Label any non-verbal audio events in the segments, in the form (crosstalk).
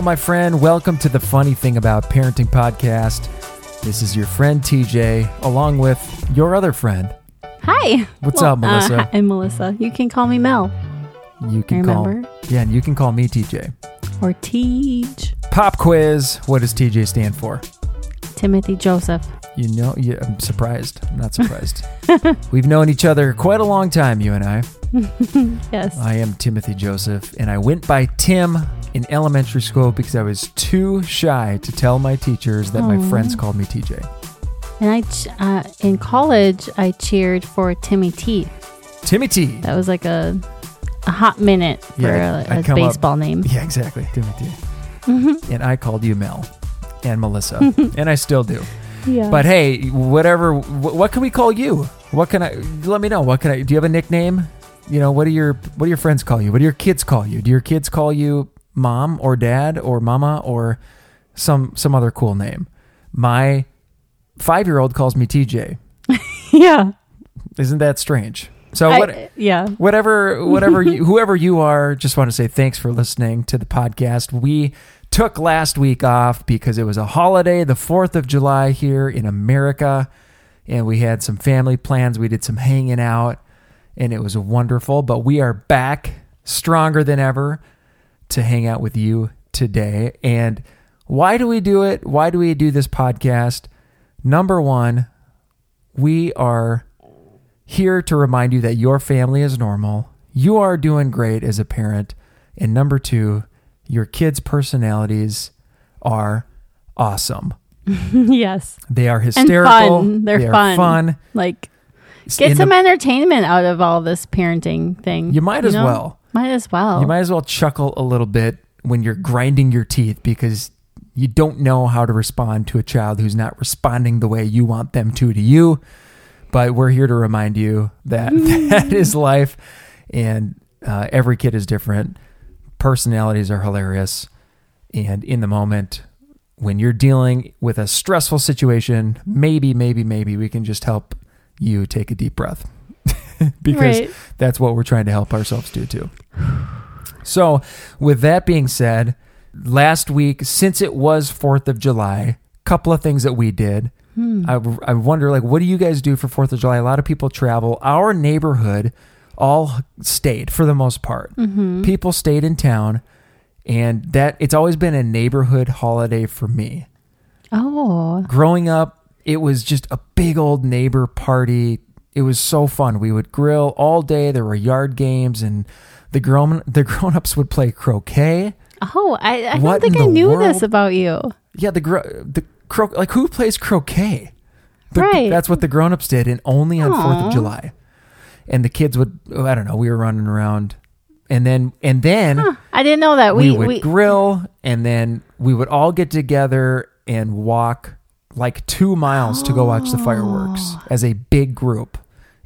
Hello, my friend. Welcome to the Funny Thing About Parenting podcast. This is your friend TJ, along with your other friend. Hi. What's up, Melissa? Uh, I'm Melissa. You can call me Mel You can call Remember? yeah, and you can call me TJ. or Teach. Pop quiz. What does TJ stand for? Timothy Joseph. You know, yeah, I'm surprised. I'm not surprised. (laughs) We've known each other quite a long time, you and I. (laughs) Yes. I am Timothy Joseph, and I went by Tim in elementary school because I was too shy to tell my teachers that my friends called me TJ. and I, uh, in college, I cheered for Timmy T. Timmy T. That was like a, a hot minute for Yeah, a, a come up- baseball name. Yeah, exactly. Timmy T. Mhm. And I called you Mel and Melissa, (laughs) and I still do. Yeah. But hey, whatever. wh- What can we call you? What can I? Let me know. What can I? Do you have a nickname? You know, what do your what do your friends call you? What do your kids call you? Do your kids call you mom or dad or mama or some some other cool name? My five year old calls me TJ. (laughs) yeah. Isn't that strange? So I- what? yeah. whatever whatever (laughs) you, whoever you are just want to say thanks for listening to the podcast we took last week off because it was a holiday the 4th of july here in america and we had some family plans. We did some hanging out and it was wonderful. But we are back stronger than ever to hang out with you today. And why do we do it? Why do we do this podcast? Number one we are here to remind you that your family is normal. You are doing great as a parent. And number two, your kids' personalities are awesome. (laughs) yes. They are hysterical. fun. They're they fun. fun. Like, get In some the- entertainment out of all this parenting thing. You might as know? well. Might as well. You might as well chuckle a little bit when you're grinding your teeth because you don't know how to respond to a child who's not responding the way you want them to to you. But we're here to remind you that (laughs) that is (laughs) life, and uh, every kid is different. Personalities are hilarious, and in the moment when you're dealing with a stressful situation, maybe, maybe, maybe we can just help you take a deep breath (laughs) because Right. that's what we're trying to help ourselves do too. So, with that being said, last week, since it was 4th of July, couple of things that we did. Hmm. I, I wonder, like, what do you guys do for 4th of July? A lot of people travel. Our neighborhood all stayed for the most part. Mm-hmm. People stayed in town, and that it's always been a neighborhood holiday for me. Oh. Growing up, it was just a big old neighbor party. It was so fun. We would grill all day. There were yard games, and the grown the (laughs) grown ups would play croquet. Oh, I, I don't think I knew world? this about you. Yeah, the gro- the cro- like who plays croquet? The- Right. That's what the grown ups did, and only on Fourth of July. And the kids would, oh, I don't know, we were running around, and then and then Huh, I didn't know that. we, We, would we, grill, and then we would all get together and walk like two miles to go watch the oh. fireworks as a big group.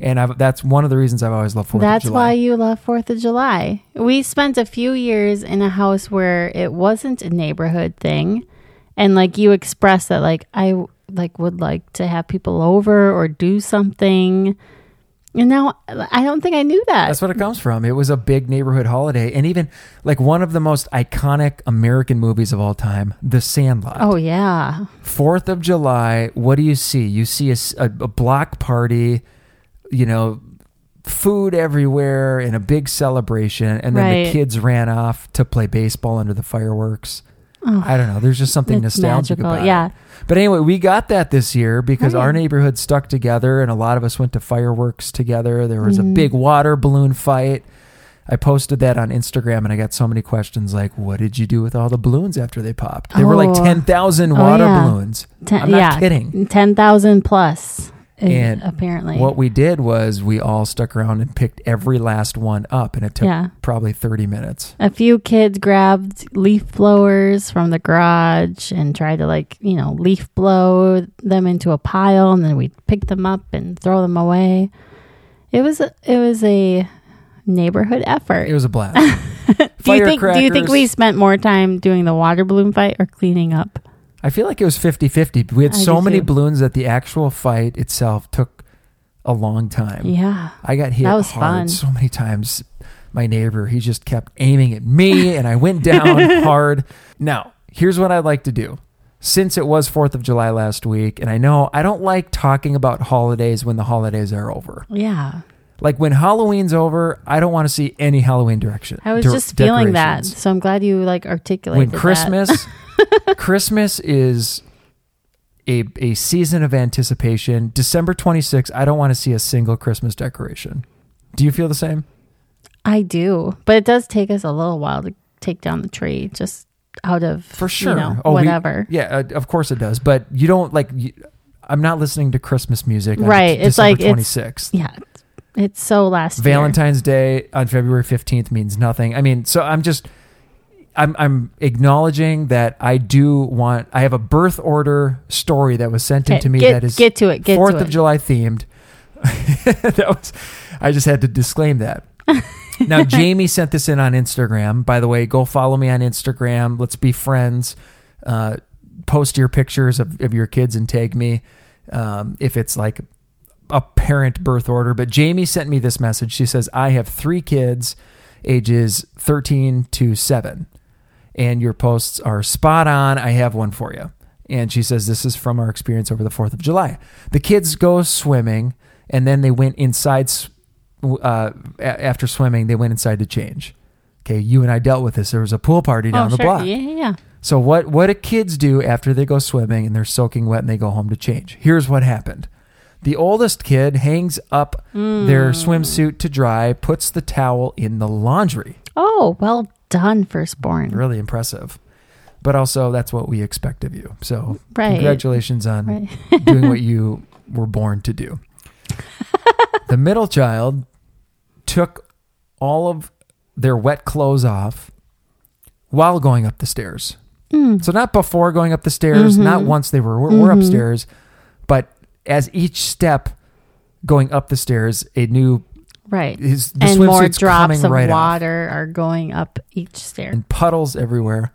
And I've, that's one of the reasons I've always loved Fourth of July. that's why you love Fourth of July. We spent a few years in a house where it wasn't a neighborhood thing, and like you expressed that, like I like would like to have people over or do something. And now I don't think I knew that. That's what it comes from. It was a big neighborhood holiday, and even like one of the most iconic American movies of all time, The Sandlot. oh yeah, Fourth of July, what do you see? You see a block party, you know, food everywhere and a big celebration, and then the kids ran off to play baseball under the fireworks. Oh, I don't know. There's just something nostalgic magical. about Yeah, it. But anyway, we got that this year because our neighborhood stuck together, and a lot of us went to fireworks together. There was a Mhm. big water balloon fight. I posted that on Instagram, and I got so many questions like, "What did you do with all the balloons after they popped?" There were like Oh. ten thousand Oh, water yeah. balloons. Ten- I'm not yeah, kidding. ten thousand plus. And apparently, What we did was we all stuck around and picked every last one up, and it took Yeah. probably thirty minutes. A few kids grabbed leaf blowers from the garage and tried to like, you know, leaf blow them into a pile and then we'd pick them up and throw them away. It was a, it was a neighborhood effort. It was a blast. (laughs) do you think do you think we spent more time doing the water balloon fight or cleaning up? I feel like it was 50-50. We had I so do many too. balloons that the actual fight itself took a long time. Yeah. I got hit That was hard fun. so many times. my neighbor. He just kept aiming at me, (laughs) and I went down hard. Now, here's what I'd like to do. Since it was 4th of July last week, and I know I don't like talking about holidays when the holidays are over. Yeah. Like when Halloween's over, I don't want to see any Halloween direction. I was de- just feeling that. So I'm glad you like articulated When that. Christmas, (laughs) Christmas is a a season of anticipation. December 26th, I don't want to see a single Christmas decoration. Do you feel the same? I do. But it does take us a little while to take down the tree just out of For sure. you know, Oh, we- whatever. Yeah, uh, of course it does. But you don't like. You, I'm not listening to Christmas music. Right, it's December like it's- 26th. yeah. It's so last year. Valentine's Day on February 15th means nothing. I mean, so I'm just I'm I'm acknowledging that I do want I have a birth order story that was sent in to me get, that is get to it. Get 4th to of it. July themed. (laughs) that was I just had to disclaim that. (laughs) now Jamie sent this in on Instagram. By the way, go follow me on Instagram. Let's be friends. Uh, post your pictures of, of your kids and tag me um, if it's like a parent birth order. But Jamie sent me this message. She says, I have three kids, ages 13 to 7. And your posts are spot on. I have one for you. And she says, This is from our experience over the 4th of July. The kids go swimming, and then they went inside. Uh, after swimming, they went inside to change. Okay, you and I dealt with this. There was a pool party down oh, the sure. block. Yeah, yeah, yeah. So what what do kids do after they go swimming and they're soaking wet and they go home to change? Here's what happened. The oldest kid hangs up their Mm. swimsuit to dry, puts the towel in the laundry. Oh, well done, firstborn. Really impressive. But also that's what we expect of you. So Right. congratulations on Right. (laughs) doing what (laughs) you were born to do. the middle child took all of their wet clothes off while going up the stairs. Mm. So not before going up the stairs, not Mhm. once they were were, were Mhm. upstairs, but as each step going up the stairs, a new Right. his the and more drops of right off water are going up each stair. and puddles everywhere.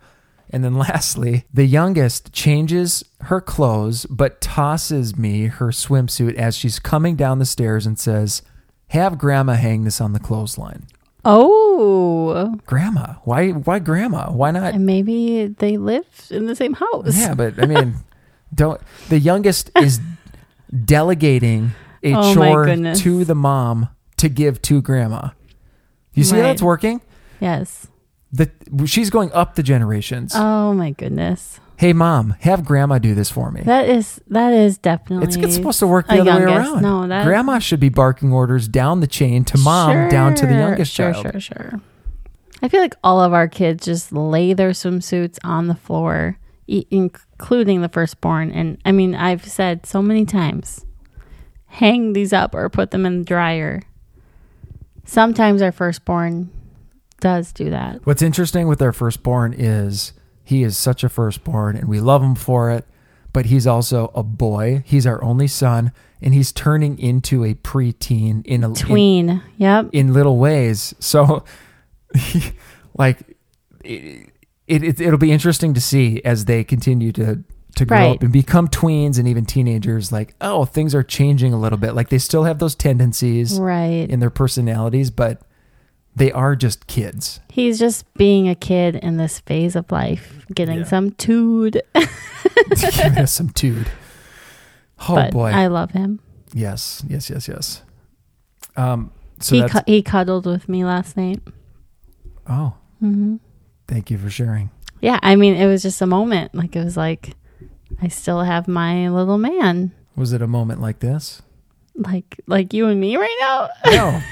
And then (laughs) lastly, the youngest changes her clothes but tosses me her swimsuit as she's coming down the stairs and says, "Have grandma hang this on the clothesline." Oh, Grandma, why why grandma? Why not and maybe they live in the same house. Yeah, but I mean, (laughs) don't the youngest is delegating a Oh chore to the mom to give to grandma. You see how that's working? Yes. The she's going up the generations. Oh my goodness. hey mom, have grandma do this for me. That is that is definitely. it's, it's supposed to work the other way around. No, that grandma should be barking orders down the chain to mom, down to the Sure, youngest sure, child. Sure, sure, I feel like all of our kids just lay their swimsuits on the floor, including the firstborn. And I mean, I've said so many times, hang these up or put them in the dryer. Sometimes our firstborn does do that. What's interesting with our firstborn is he is such a firstborn and we love him for it, but he's also a boy. He's our only son and he's turning into a preteen in a in, Tween. yep. in little ways. So (laughs) like it, it it'll be interesting to see as they continue to to grow Right. up and become tweens and even teenagers like oh things are changing a little bit like they still have those tendencies Right. in their personalities but they are just kids He's just being a kid in this phase of life, getting Yeah. some tood. giving us some dude. Oh but boy! I love him. yes, yes, yes, yes. Um. So he cu- he cuddled with me last night. oh, hmm thank you for sharing. Yeah, I mean, it was just a moment. Like it was like, I still have my little man, Was it a moment like this? like like you and me right now, No,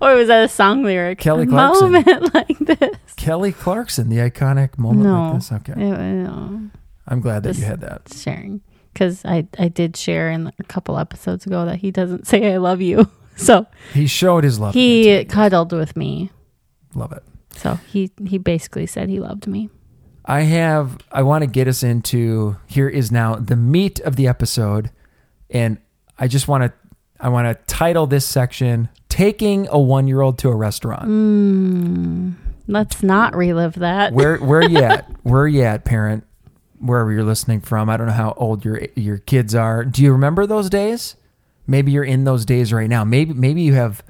(laughs) or was that a song lyric? Kelly Clarkson. a moment (laughs) like this. Kelly Clarkson, the iconic moment No. like this. Okay, It- no, I'm glad that This- you had that. sharing because I I did share in a couple episodes ago that he doesn't (laughs) say I love you, so He showed his love. he cuddled with me. love it. So he he basically said he loved me. I have. I want to get us into. Here is now the meat of the episode, and I just want to. I want to title this section "Taking a One-Year-Old to a Restaurant." Mm, let's not relive that. where where you at? (laughs) Where you at, parent? Wherever you're listening from, I don't know how old your your kids are. Do you remember those days? Maybe you're in those days right now. Maybe maybe you have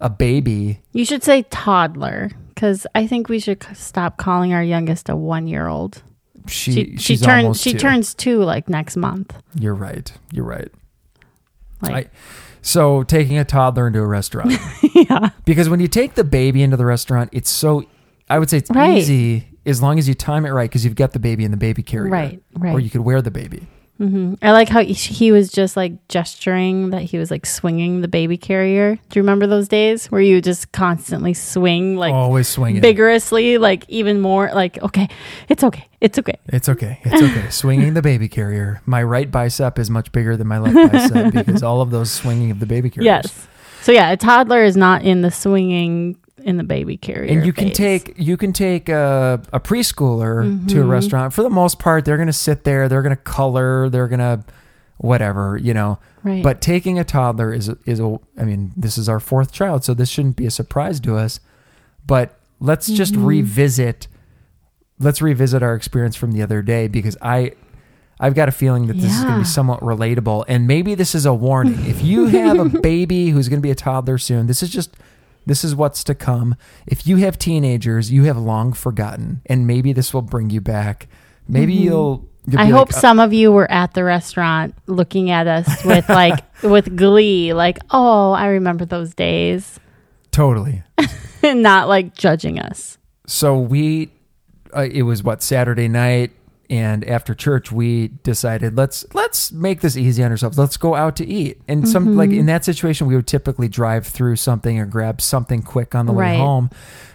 a baby. You should say toddler because I think we should stop calling our youngest a one year old. She She she turns she two. turns two like next month. You're right. You're right. Like I, so taking a toddler into a restaurant (laughs) yeah, because when you take the baby into the restaurant, it's so I would say it's Right. easy as long as you time it right because you've got the baby in the baby carrier, right, right. Or you could wear the baby. Hmm I like how he- he was just like gesturing that he was like swinging the baby carrier. Do you remember those days where you just constantly swing like Always swinging. vigorously, like even more like okay, it's okay, it's okay. It's okay. It's okay. (laughs) swinging the baby carrier. My right bicep is much bigger than my left bicep because all of those swinging of the baby carrier. (laughs) Yes. So yeah, a toddler is not in the swinging in the baby carrier. and you can phase. take you can take a, a preschooler to a Mhm. restaurant for the most part they're going to sit there they're going to color they're going to whatever you know right. but taking a toddler is is a i mean this is our fourth child so this shouldn't be a surprise to us but let's just Mhm. revisit let's revisit our experience from the other day because i I've got a feeling that this is going to be somewhat relatable. And maybe this is a warning. if you have a (laughs) baby who's going to be a toddler soon, this is just this is what's to come. If you have teenagers, you have long forgotten, and maybe this will bring you back. Maybe Mhm. you'll. you'll I hope like, uh, some of you were at the restaurant looking at us with (laughs) like with glee, like, oh, I remember those days, totally. and (laughs) not like judging us. So we, uh, it was what Saturday night, and after church we decided let's let's make this easy on ourselves. Let's go out to eat. And some Mhm. like in that situation, we would typically drive through something or grab something quick on the way home.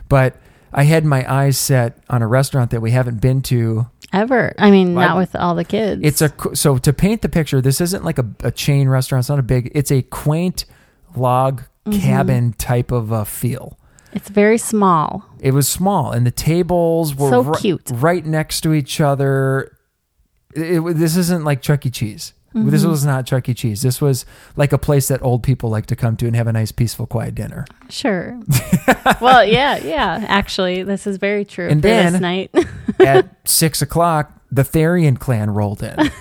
But I had my eyes set on a restaurant that we haven't been to Ever? I mean, Well, not with all the kids. It's a so to paint the picture. This isn't like a, a chain restaurant. It's not a big. It's a quaint log Mhm. cabin type of a feel. It's very small. It was small, and the tables were So ri- cute. right next to each other. It, it- this isn't like Chuck E. Cheese. This Mhm. was not Chuck E. Cheese. This was like a place that old people like to come to and have a nice, peaceful, quiet dinner. Sure. (laughs) well, yeah, yeah. Actually, this is very true And then- this night. (laughs) At (laughs) six o'clock, the Therrien clan rolled in.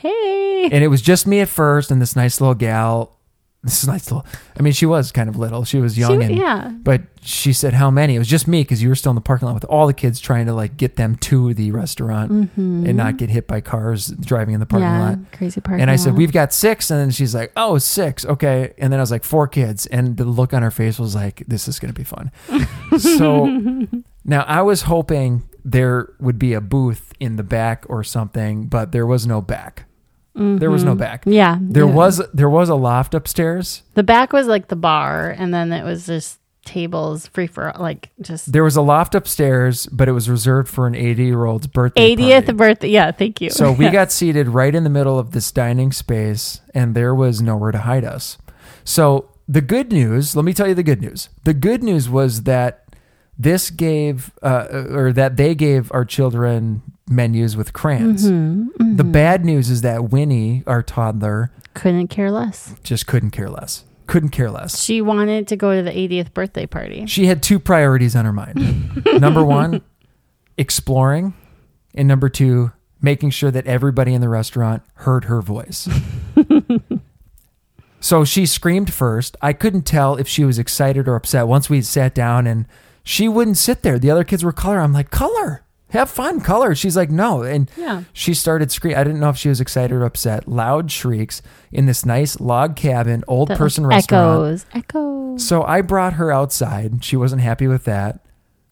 hey. and it was just me at first and this nice little gal this is nice little i mean she was kind of little she was young She- and yeah. but she said how many it was just me because you were still in the parking lot with all the kids trying to like get them to the restaurant Mm-hmm. and not get hit by cars driving in the parking yeah, lot crazy parking lot. and i said lot. we've got six and then she's like oh six okay and then i was like four kids and the look on her face was like this is going to be fun (laughs) so now i was hoping there would be a booth in the back or something but there was no back there was no Mhm. back Yeah. there yeah. was there was a loft upstairs. the back was like the bar, and then it was just tables free for like just There was a loft upstairs, but it was reserved for an 80 year old's birthday. 80th party. birthday. Yeah, thank you. So we (laughs) got seated right in the middle of this dining space, and there was nowhere to hide us. So the good news, let me tell you the good news. The good news was that this gave, uh, or that they gave our children menus with crayons. Mhm, The mhm. bad news is that Winnie, our toddler, couldn't care less. just couldn't care less. Couldn't care less. She wanted to go to the 80th birthday party. She had two priorities on her mind. (laughs) number one, exploring, and number two, making sure that everybody in the restaurant heard her voice. (laughs) so she screamed first. I couldn't tell if she was excited or upset once we sat down and she wouldn't sit there. The other kids were color. I'm like, color, have fun, color. She's like, no. And Yeah. she started screaming. I didn't know if she was excited or upset. Loud shrieks in this nice log cabin, old That, like, person restaurant. Echoes. Echoes. So I brought her outside. She wasn't happy with that.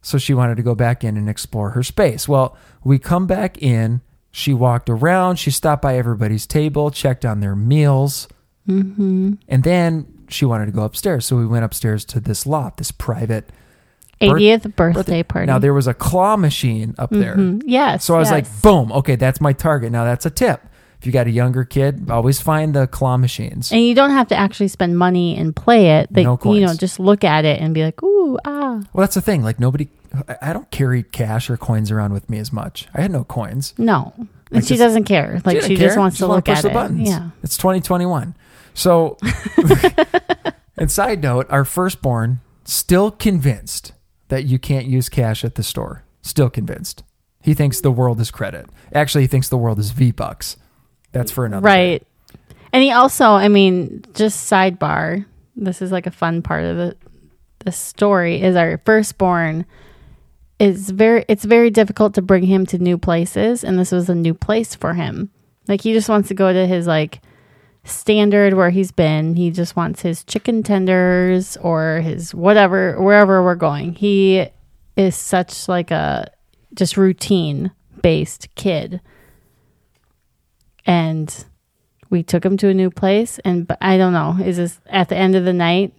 So she wanted to go back in and explore her space. Well, we come back in. She walked around. She stopped by everybody's table, checked on their meals, Mm-hmm. and then she wanted to go upstairs. So we went upstairs to this lot, this private 80th birthday, party. Now there was a claw machine up there. Mhm. Yes. So I was yes. like, boom, okay, that's my target. Now that's a tip. If you got a younger kid, always find the claw machines. And you don't have to actually spend money and play it. They, No you know, just look at it and be like, ooh, ah. Well, that's the thing. Like nobody, I- don't carry cash or coins around with me as much. I had no coins. No. Like And she just- doesn't care. Like she, care. just wants to wanna look at the it. buttons. Yeah. It's 2021. So, (laughs) (laughs) and side note, our firstborn still convinced that you can't use cash at the store. Still convinced. He thinks the world is credit. Actually, he thinks the world is V bucks. That's for another. day. Right. And he also, I mean, just sidebar. This is like a fun part of the the story is our firstborn is very it's very difficult to bring him to new places and this was a new place for him. Like he just wants to go to his like standard where he's been. He just wants his chicken tenders or his whatever wherever we're going. He is such like a just routine based kid. And we took him to a new place and I don't know, is this at the end of the night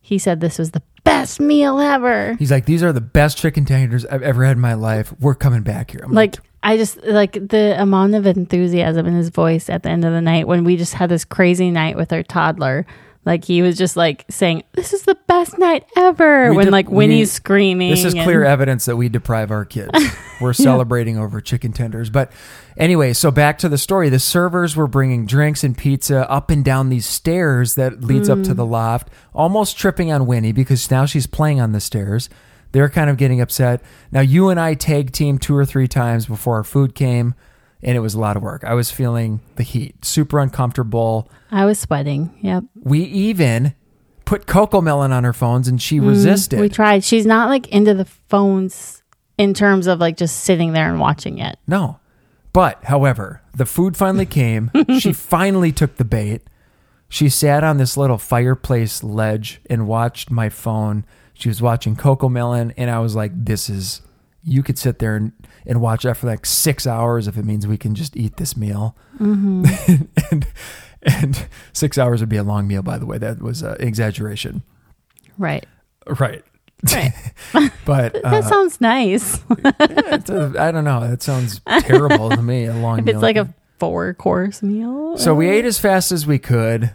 he said this was the best meal ever. He's like, these are the best chicken tenders I've ever had in my life. We're coming back here. I'm like I just like the amount of enthusiasm in his voice at the end of the night when we just had this crazy night with our toddler. Like he was just like saying, "This is the best night ever." We when did- like we- Winnie's screaming. This is and- clear evidence that we deprive our kids. (laughs) We're celebrating over chicken tenders. But anyway, so back to the story. The servers were bringing drinks and pizza up and down these stairs that leads up to mm. the loft, almost tripping on Winnie because now she's playing on the stairs. They're kind of getting upset. Now, you and I tag team two or three times before our food came, and it was a lot of work. I was feeling the heat, super uncomfortable. I was sweating. Yep. We even put CoComelon on her phones, and she resisted. Mm, We tried. She's not like into the phones in terms of like just sitting there and watching it. No. But, however, the food finally (laughs) came. she finally took the bait. She sat on this little fireplace ledge and watched my phone. She was watching CoComelon, and I was like, this is, you could sit there and, and watch that for like six hours if it means we can just eat this meal. Mm-hmm. (laughs) and, and six hours would be a long meal, by the way. That was an exaggeration. Right. Right. Right. (laughs) But (laughs) that uh, sounds nice. it's a, I don't know. That sounds terrible to me. A long if meal. it's like a four course meal. So we uh, ate as fast as we could.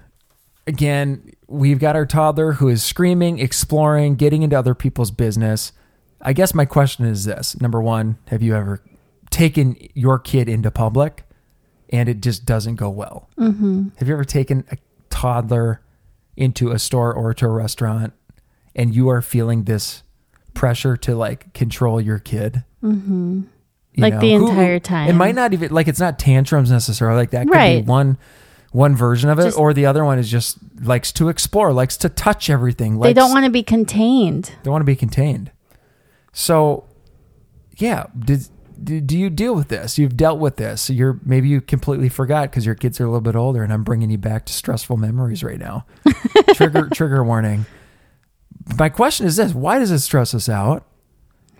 Again, we've got our toddler who is screaming, exploring, getting into other people's business. I guess my question is this number one, have you ever taken your kid into public and it just doesn't go well? Mm-hmm. Have you ever taken a toddler into a store or to a restaurant and you are feeling this pressure to like control your kid? Mm-hmm. Like the entire time. It might not even like it's not tantrums necessarily. Like that could Right. be one one version of it, Just- or the other one is just likes to explore, likes to touch everything. they don't want to be contained. they don't want to be contained. So, yeah, did, did do you deal with this? You've dealt with this. You're maybe you completely forgot because your kids are a little bit older, and I'm bringing you back to stressful memories right now. (laughs) trigger trigger warning. My question is this: Why does it stress us out?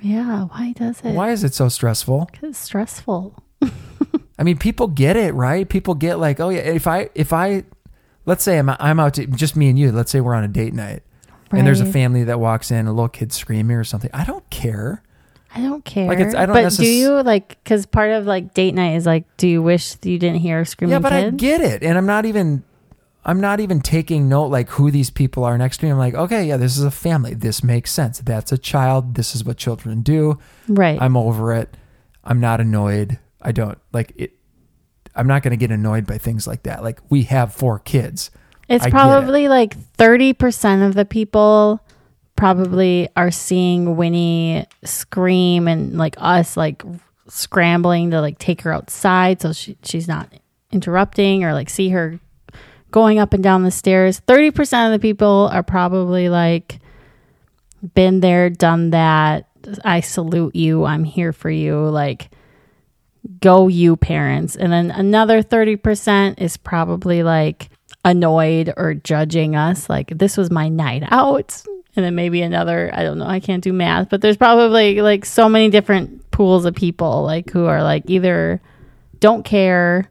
Yeah. Why does it? Why is it so stressful? it's stressful. I mean, people get it, right? People get like, oh yeah, if I if I let's say I'm I'm out to just me and you, let's say we're on a date night. And there's a family that walks in, a little kid screaming or something. I don't care. I don't care. Like, it's- I don't but necess- do you like? Because part of like date night is like, do you wish you didn't hear a screaming yeah, but I get it. And I'm not even I'm not even taking note like who these people are next to me. I'm like, okay, yeah, this is a family. This makes sense. That's a child. This is what children do. right. I'm over it. I'm not annoyed. I don't like it. I'm not going to get annoyed by things like that. Like we have four kids. It's I get it. probably like 30% of the people probably are seeing Winnie scream and like us like scrambling to like take her outside so she, she's not interrupting or like see her going up and down the stairs. 30% of the people are probably like been there, done that. I salute you. I'm here for you. Like go you parents. And then another 30% is probably like annoyed or judging us like this was my night out. And then maybe another, I don't know, I can't do math, but there's probably like so many different pools of people like who are like either don't care,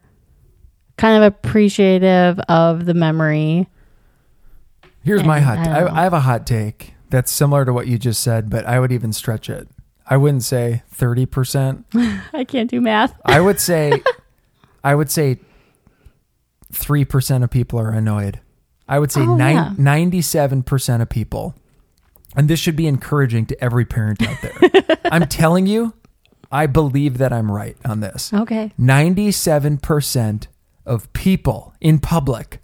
kind of appreciative of the memory. Here's my hot. I I. I have a hot take that's similar to what you just said, but I would even stretch it. I wouldn't say thirty percent. (laughs) I can't do math. I would say, (laughs) I would say, three percent of people are annoyed. I would say Oh, yeah. ninety-seven percent of people, and this should be encouraging to every parent out there. (laughs) I'm telling you, I believe that I'm right on this. Okay. Ninety-seven percent of people in public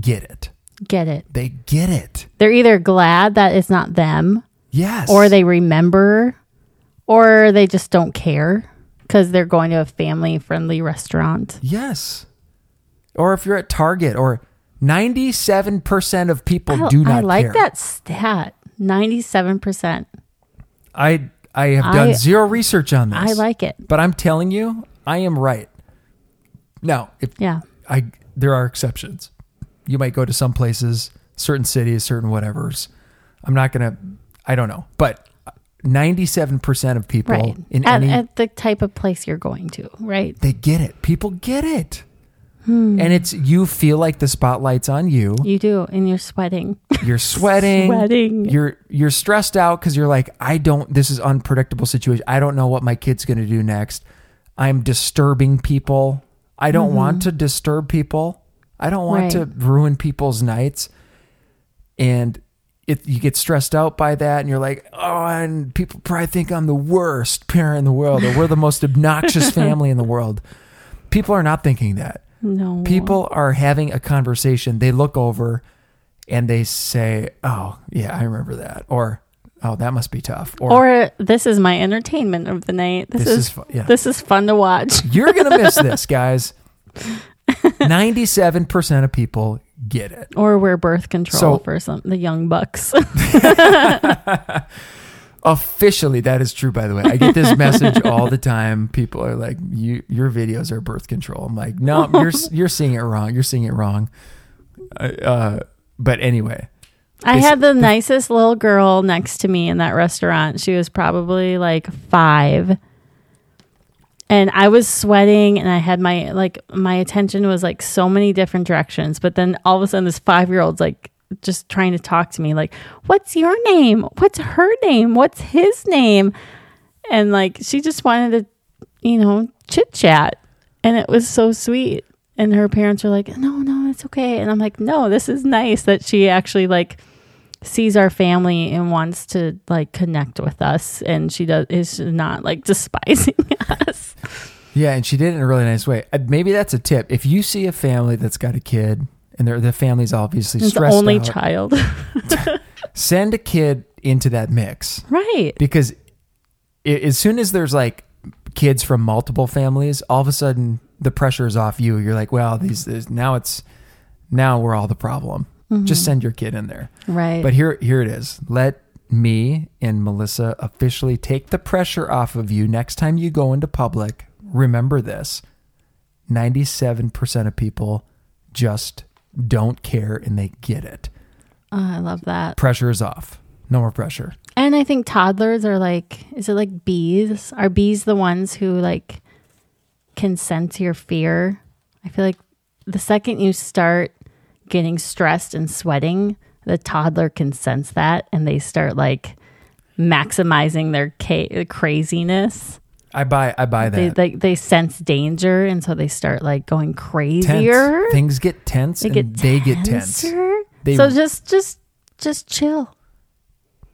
get it. Get it. They get it. They're either glad that it's not them Yes. or they remember or they just don't care because they're going to a family friendly restaurant. Yes. Or if you're at Target or 97% of people oh, I, do not I like care. that stat. Ninety-seven percent. I I have done I- zero research on this. I like it. but I'm telling you, I am right. Now, if Yeah. I there are exceptions. You might go to some places, certain cities, certain whatevers. I'm not gonna. I don't know, but 97 percent of people Right. in At, any at the type of place you're going to, right? they get it. People get it, Hmm. and it's you feel like the spotlight's on you. You do, and you're sweating. You're (laughs) sweating. Sweating. You're you're stressed out because you're like, I don't. This is unpredictable situation. I don't know what my kid's going to do next. I'm disturbing people. I don't want to disturb people. I don't want to Mm-hmm. Ruin people's nights. And it, you get stressed out by that, and you're like, oh, and people probably think I'm the worst parent in the world, or we're the most (laughs) obnoxious family in the world. People are not thinking that No. people are having a conversation they look over and they say oh yeah i remember that or oh that must be tough or, Or this is my entertainment of the night. This, This is, is fu- yeah. this is fun to watch. you're gonna miss this (laughs) guys 97% of people get it. Or wear birth control So- for some the young bucks. (laughs) (laughs) officially that is true by the way. I get this message all the time. People are like you your videos are birth control. I'm like no you're you're seeing it wrong. You're seeing it wrong. Uh, uh, but anyway. I had the nicest little girl next to me in that restaurant. She was probably like five. And I was sweating and I had my like my attention was like so many different directions. But then all of a sudden this five year old's like just trying to talk to me, like, what's your name? What's her name? What's his name? And like she just wanted to, you know, chit chat. And it was so sweet. And her parents were like, no, no, it's okay. And I'm like, no, this is nice that she actually like sees our family and wants to like connect with us and she does is not like (laughs) despising us Yeah, and she did it in a really nice way. Uh, Maybe that's a tip. If you see a family that's got a kid and they're, the family's obviously it's the stressed only out, child (laughs) send a kid into that mix right because i as soon as there's like kids from multiple families, all of a sudden the pressure is off you. You're like, well, these, these now it's now we're all the problem. Just mm-hmm. send your kid in there. right But here, here it is. Let me and Melissa officially take the pressure off of you next time you go into public. Remember this 97% of people just don't care and they get it. Oh, i love that Pressure is off. No more pressure. and i think toddlers are like is it like bees are bees the ones who like can sense your fear i feel like the second you start getting stressed and sweating the toddler can sense that and they start like maximizing their ca- craziness I buy, I buy they that. like they sense danger and so they start like going Tense. crazier Things get tense they and get they get tense. They- so just just just chill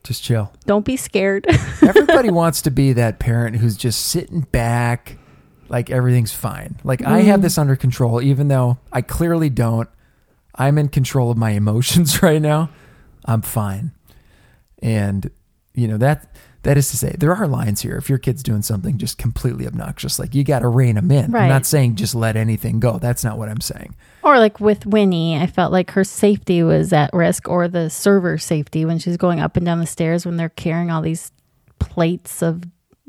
Just chill. don't be scared (laughs) Everybody wants to be that parent who's just sitting back, like everything's fine. Like I have mm-hmm. this under control, even though I clearly don't. I'm in control of my emotions (laughs) right now. I'm fine. And you know that that is to say, there are lines here. If your kid's doing something just completely obnoxious, like you got to rein them in. I'm not saying just let anything go. That's not what I'm saying. or like with winnie i felt like her safety was at risk or the server safety when she's going up and down the stairs when they're carrying all these plates of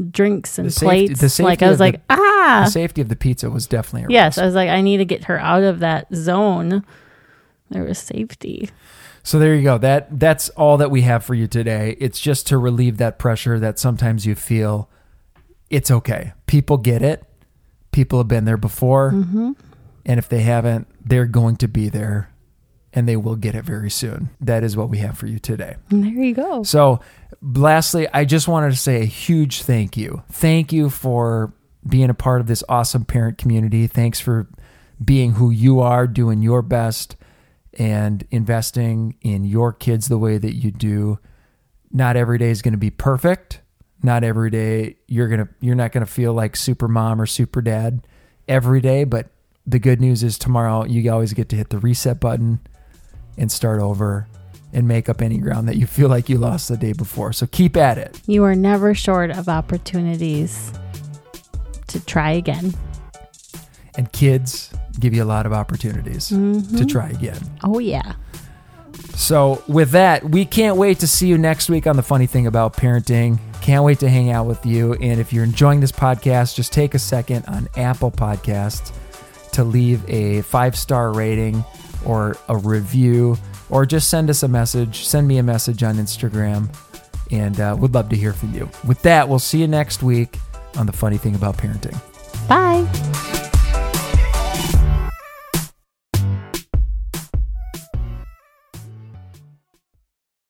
drinks and The safety- plates the safety like i was of the- like ah The safety of the pizza was definitely a yes risk. i was like i need to get her out of that zone there was safety So there you go. That that's all that we have for you today. It's just to relieve that pressure that sometimes you feel. It's okay. People get it. People have been there before, mm-hmm. and if they haven't, they're going to be there, and they will get it very soon. That is what we have for you today. and there you go So, lastly, I just wanted to say a huge thank you. Thank you for being a part of this awesome parent community. Thanks for being who you are, doing your best, and investing in your kids the way that you do. Not every day is going to be perfect. Not every day you're gonna you're not gonna feel like super mom or super dad every day. But the good news is tomorrow you always get to hit the reset button and start over and make up any ground that you feel like you lost the day before. So keep at it. You are never short of opportunities to try again. And kids, give you a lot of opportunities to try again. Oh yeah. So, with that, we can't wait to see you next week on the funny thing about parenting. Can't wait to hang out with you. And if you're enjoying this podcast, just take a second on Apple Podcasts to leave a five star rating or a review, or just send us a message. Send me a message on Instagram, and uh, would love to hear from you. With that, we'll see you next week on the funny thing about parenting. Bye.